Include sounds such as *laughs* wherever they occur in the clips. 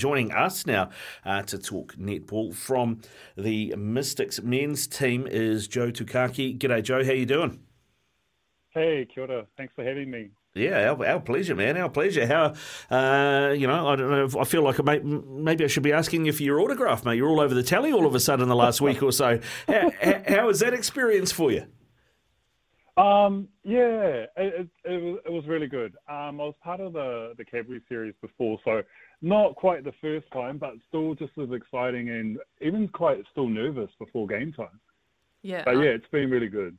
Joining us now uh, to talk netball from the Mystics men's team is Joh Tukaki. G'day, Joe. How you doing? Hey, kia ora. Thanks for having me. Yeah, our, our pleasure, man. Our pleasure. How, uh, you know, I don't know. If, I feel like I may, maybe I should be asking you for your autograph, mate. You're all over the tally all of a sudden in the last week or so. How, how, how was that experience for you? Um, yeah, it, it, it, was, it was really good. Um, I was part of the the Cadbury series before, so not quite the first time, but still just as exciting and even quite still nervous before game time. Yeah. But yeah, it's been really good.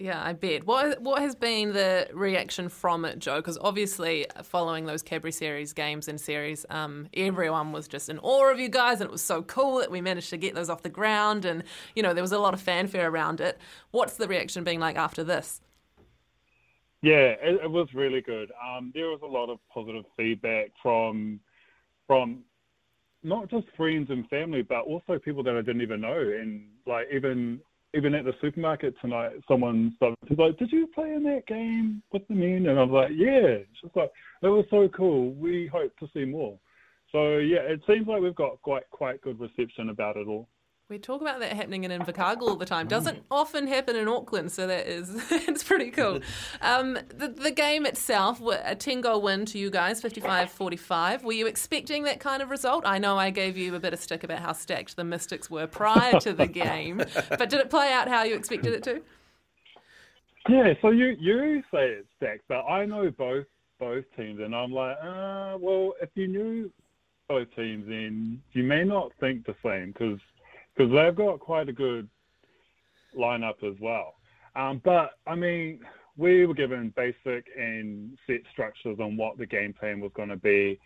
Yeah, I bet. What what has been the reaction from it, Joe? Because obviously, following those Cadbury Series games and series, um, everyone was just in awe of you guys, and it was so cool that we managed to get those off the ground, and you know there was a lot of fanfare around it. What's the reaction being like after this? Yeah, it, it was really good. Um, there was a lot of positive feedback from from not just friends and family, but also people that I didn't even know. And like even even at the supermarket tonight, someone started like, "Did you play in that game with the men?" And I was like, "Yeah." Just like it was so cool. We hope to see more. So yeah, it seems like we've got quite quite good reception about it all. We talk about that happening in Invercargill all the time. Doesn't often happen in Auckland, so that is *laughs* it's pretty cool. *laughs* Um, the, the game itself, a 10 goal win to you guys, 55 45. Were you expecting that kind of result? I know I gave you a bit of stick about how stacked the Mystics were prior to the game, *laughs* but did it play out how you expected it to? Yeah, so you you say it's stacked, but I know both both teams, and I'm like, uh, well, if you knew both teams, then you may not think the same because because they've got quite a good lineup as well. Um, but I mean, we were given basic and set structures on what the game plan was going to be,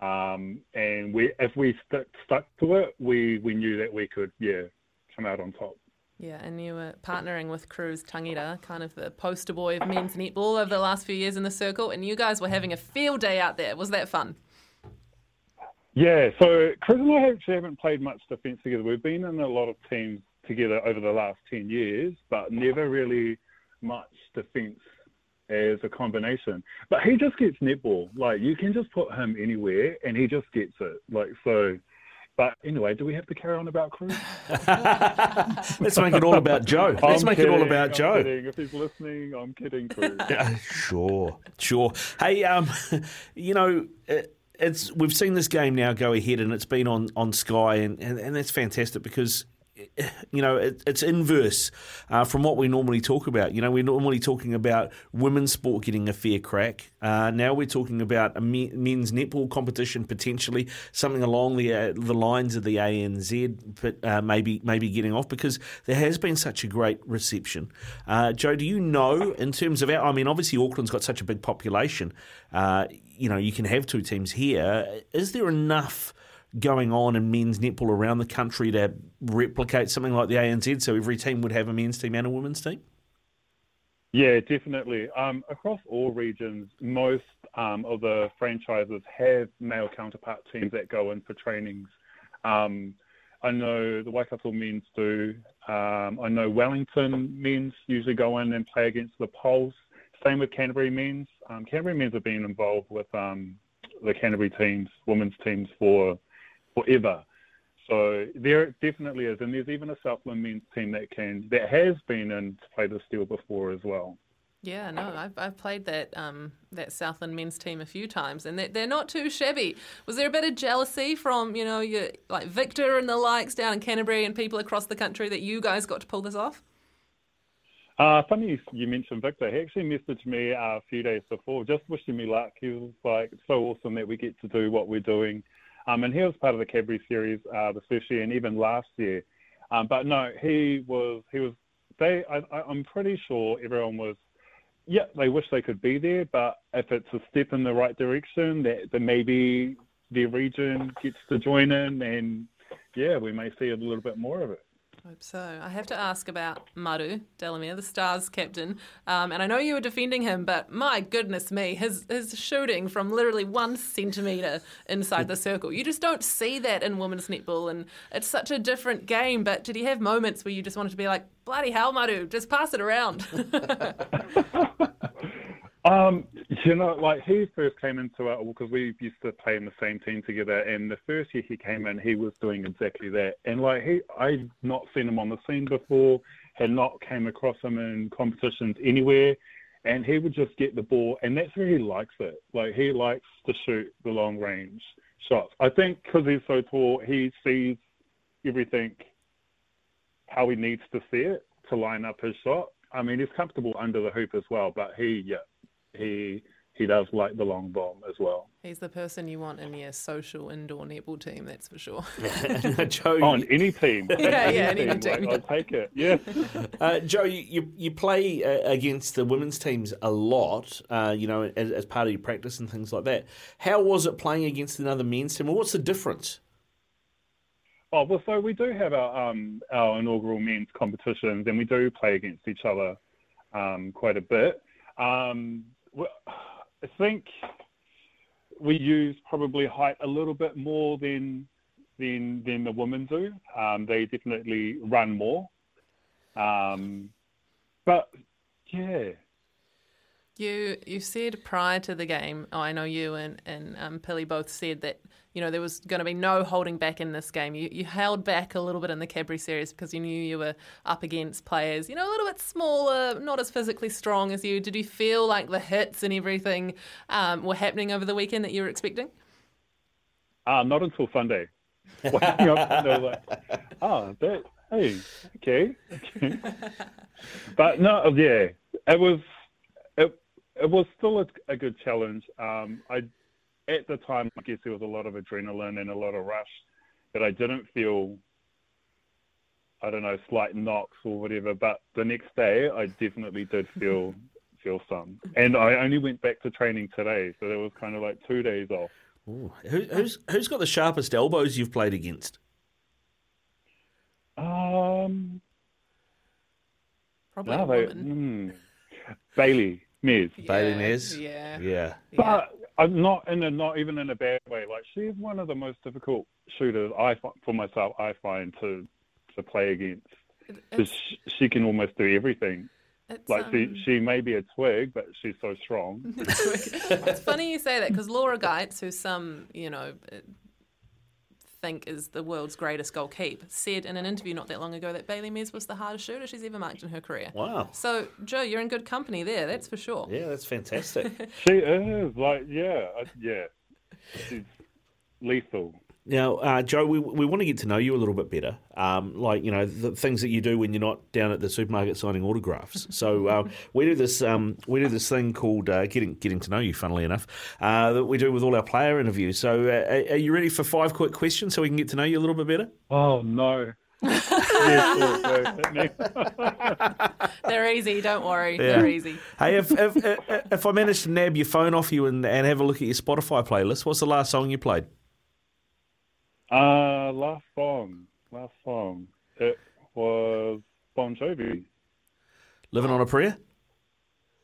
um, and we if we stuck stuck to it, we we knew that we could yeah come out on top. Yeah, and you were partnering with Cruz Tangita, kind of the poster boy of men's netball over the last few years in the circle, and you guys were having a field day out there. Was that fun? Yeah, so Chris and I actually haven't played much defence together. We've been in a lot of teams together over the last 10 years, but never really much defence as a combination. But he just gets netball. Like, you can just put him anywhere and he just gets it. Like, so. But anyway, do we have to carry on about Chris? *laughs* Let's make it all about Joe. Let's I'm make kidding, it all about I'm Joe. Kidding. If he's listening, I'm kidding, Cruz. *laughs* Yeah, sure, sure. Hey, um, *laughs* you know. It, it's we've seen this game now go ahead, and it's been on, on Sky, and, and, and that's fantastic because *laughs* you know, it, it's inverse uh, from what we normally talk about. You know, we're normally talking about women's sport getting a fair crack. Uh, now we're talking about a men's netball competition potentially, something along the uh, the lines of the ANZ, but uh, maybe maybe getting off because there has been such a great reception. Uh, Joe, do you know in terms of our? I mean, obviously Auckland's got such a big population. Uh, you know, you can have two teams here. Is there enough? Going on in men's netball around the country to replicate something like the ANZ so every team would have a men's team and a women's team? Yeah, definitely. Um, across all regions, most um, of the franchises have male counterpart teams that go in for trainings. Um, I know the Waikato men's do. Um, I know Wellington men's usually go in and play against the Pulse. Same with Canterbury men's. Um, Canterbury men's have been involved with um, the Canterbury teams, women's teams for forever. So there definitely is, and there's even a Southland men's team that can that has been in to play the steel before as well. Yeah, no, I've, I've played that um, that Southland men's team a few times, and they're, they're not too shabby. Was there a bit of jealousy from you know your like Victor and the likes down in Canterbury and people across the country that you guys got to pull this off? Uh, funny you mentioned Victor. He actually messaged me uh, a few days before, just wishing me luck. He was like, "So awesome that we get to do what we're doing." Um, and he was part of the Cadbury series uh, the first year and even last year. Um, but no, he was he was they. I, I'm pretty sure everyone was. Yeah, they wish they could be there, but if it's a step in the right direction, that, that maybe their region gets to join in, and yeah, we may see a little bit more of it. Hope so. I have to ask about Maru Delamere, the Stars captain. Um, and I know you were defending him, but my goodness me, his, his shooting from literally one centimetre inside the circle. You just don't see that in women's netball, and it's such a different game. But did he have moments where you just wanted to be like, bloody hell, Maru, just pass it around? *laughs* *laughs* Um, you know, like he first came into it because we used to play in the same team together, and the first year he came in, he was doing exactly that. And like he, I'd not seen him on the scene before, had not came across him in competitions anywhere, and he would just get the ball, and that's where he likes it. Like he likes to shoot the long range shots. I think because he's so tall, he sees everything how he needs to see it to line up his shot. I mean, he's comfortable under the hoop as well, but he, yeah, he he does like the long bomb as well. He's the person you want in your social indoor netball team, that's for sure. *laughs* Joe, On any team, *laughs* Yeah, yeah, any team, team. like, I'll take it. Yeah. *laughs* uh, Joe, you, you, you play uh, against the women's teams a lot, uh, you know, as, as part of your practice and things like that. How was it playing against another men's team? Well, what's the difference? Oh well, so we do have our um, our inaugural men's competitions, and we do play against each other um, quite a bit. Um, well, I think we use probably height a little bit more than than than the women do. Um, they definitely run more, um, but yeah, You you said prior to the game, oh, I know you and, and um, Pilly both said that, you know, there was going to be no holding back in this game. You, you held back a little bit in the Cadbury series because you knew you were up against players, you know, a little bit smaller, not as physically strong as you. Did you feel like the hits and everything um, were happening over the weekend that you were expecting? uh, not until Sunday. *laughs* Waking up and they were like, oh, that, hey, okay, okay. *laughs* but no, yeah, it was it it was still a, a good challenge. Um, I at the time, I guess there was a lot of adrenaline and a lot of rush, but I didn't feel, I don't know, slight knocks or whatever. But the next day, I definitely did feel *laughs* feel some, and I only went back to training today, so there was kind of like two days off. Ooh, who, who's who's got the sharpest elbows you've played against? Um, Probably no, a they, woman. hmm. Bailey, Mes. Bailey Yeah, Nez? Yeah. Yeah. But I'm not in a not even in a bad way. Like she's one of the most difficult shooters I for myself I find to to play against because she, she can almost do everything. it's, Like um, she she may be a twig, but she's so strong. *laughs* it's funny you say that because Laura Geitz, who's some you know think is the world's greatest goal keep, said in an interview not that long ago that Bailey Mes was the hardest shooter she's ever marked in her career. Wow. So Joe, you're in good company there. That's for sure. Yeah, that's fantastic. *laughs* she is like yeah I, yeah. She's lethal. Now, uh, Joe, we, we want to get to know you a little bit better. Um, like, you know, the things that you do when you're not down at the supermarket signing autographs. So um, *laughs* we do this um, we do this thing called uh, getting getting to know you. Funnily enough, uh, that we do with all our player interviews. So, uh, are, are you ready for five quick questions so we can get to know you a little bit better? Oh no. yes, sure, go. Hit me. They're easy. Don't worry. Yeah. They're easy. Hey, if, if if if I manage to nab your phone off you and, and have a look at your Spotify playlist, what's the last song you played? Uh, last song, last song. It was Bon Jovi. Living on a Prayer.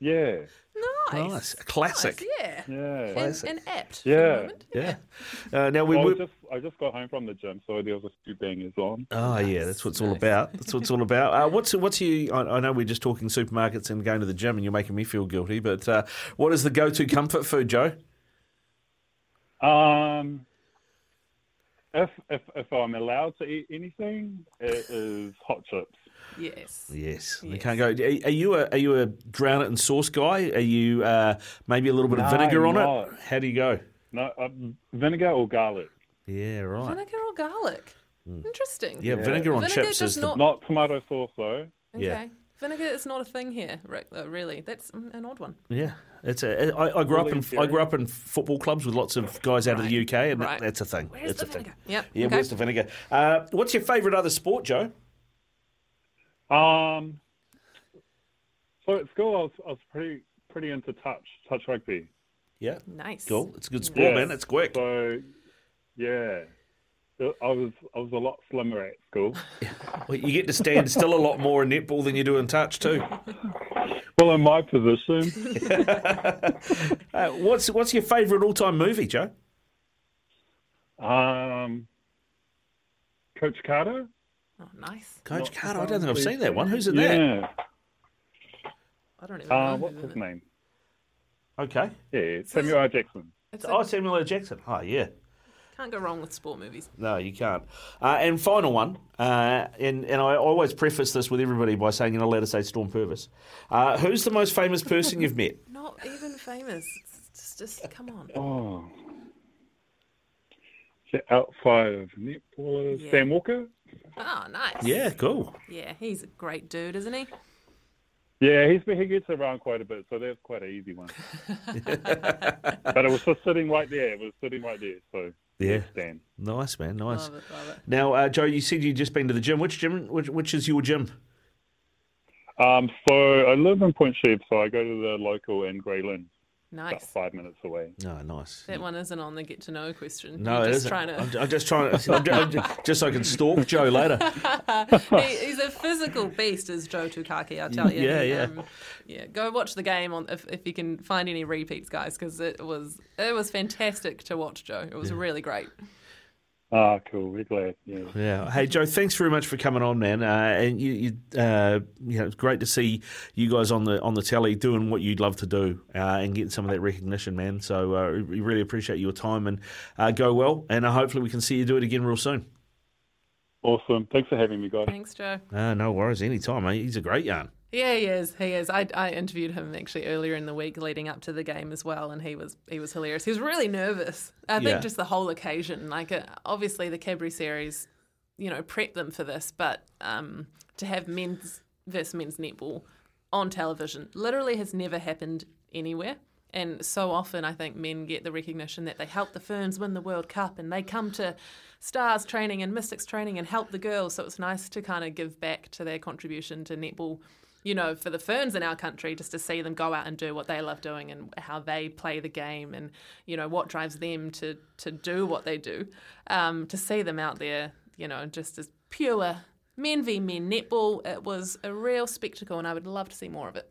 Yeah, Nice. Nice, a classic. Nice, Yeah. yeah. And, Classic. and apt. For Yeah. Yeah. Uh, now we. Well, I we just I just got home from the gym, so there was a few bangers on. Oh yeah, that's what it's all about. That's what it's all about. Uh, *laughs* what's what's your? I, I know we're just talking supermarkets and going to the gym, and you're making me feel guilty. But uh, what is the go-to comfort food, Joe? Um, if if if I'm allowed to eat anything, it is hot chips. Yes. Yes, you Yes. can't go. Are, are you a are you a drown it in sauce guy? Are you uh, maybe a little bit of vinegar on not. it? How do you go? No, uh, vinegar or garlic. Yeah, right. Vinegar or garlic? Interesting. Yeah, Yeah. vinegar on Vinegar chips does is the not- Not tomato sauce though. Okay. Yeah. Vinegar is not a thing here, Rick, though, really. That's an odd one. yeah. It's a. I, I grew up in Fully I grew up in football clubs with lots of guys out of the Right, UK, and right. that's a thing. Where's it's the a thing. vinegar? Yep. Yeah, okay. where's the vinegar? Uh, what's your favourite other sport, Joe? Um, so at school, I was, I was pretty pretty into touch touch rugby. Yeah, Nice. cool. It's a good sport, man. It's quick. So, yeah, I was I was a lot slimmer at school. *laughs* Well, you get to stand still a lot more in netball than you do in touch too. well, in my position, *laughs* Uh, what's what's your favourite all time movie, Joe? um, Coach Carter. Oh, nice. Coach Not Carter. I don't think I've seen that one. Who's in that? I don't even know. Uh, who's what's his it. name? Okay. Yeah, Samuel L. Jackson. It's a, Oh, Samuel L. Jackson. Oh, yeah. Can't go wrong with sport movies. No, you can't. Uh, and final one, uh, and, and I always preface this with everybody by saying you know, let us say Storm Purvis. Uh, who's the most famous person you've met? *laughs* Not even famous. It's just, just come on. Oh. Is that outside of netballers? Yeah. Sam Walker? Oh, nice. Yeah, cool. Yeah, he's a great dude, isn't he? Yeah, he's he gets around quite a bit, so that's quite an easy one. *laughs* but it was just sitting right there. It was sitting right there. So Yeah. Dan. Nice, man. Nice. Love it, love it. Now, uh, Joe, you said you'd just been to the gym. Which gym? Which, which is your gym? Um, so I live in Point Chev, so I go to the local in Grey Lynn, about Nice. five minutes away. No, nice. That one isn't on the get to know question. No, You're it just isn't. trying to. I'm, I'm just trying to, I'm, I'm just, just so I can stalk Joe later. *laughs* he, he's a physical beast, is Joh Tukaki. I'll tell you. Yeah, He, yeah. um, yeah. Go watch the game on if, if you can find any repeats, guys, because it was it was fantastic to watch Joe. It was really great. Ah, cool. We're glad. Yeah. Yeah. Hey, Joe, thanks very much for coming on, man. Uh, and you, you, uh, you know, it's great to see you guys on the on the telly doing what you'd love to do uh, and getting some of that recognition, man. So uh, we really appreciate your time and uh, go well. And uh, hopefully we can see you do it again real soon. Awesome. Thanks for having me, guys. Thanks, Joe. Uh, no worries, anytime. Mate. He's a great yarn. Yeah, he is. He is. I, I interviewed him actually earlier in the week leading up to the game as well, and he was he was hilarious. He was really nervous. I think Yeah. just the whole occasion. Like, uh, obviously the Cadbury series, you know, prepped them for this, but um, to have men's versus men's netball on television literally has never happened anywhere. And so often, I think men get the recognition that they help the Ferns win the World Cup and they come to Stars training and Mystics training and help the girls. So it's nice to kind of give back to their contribution to netball, you know, for the Ferns in our country, just to see them go out and do what they love doing and how they play the game and, you know, what drives them to, to do what they do. Um, to see them out there, you know, just as pure men v men netball, it was a real spectacle and I would love to see more of it.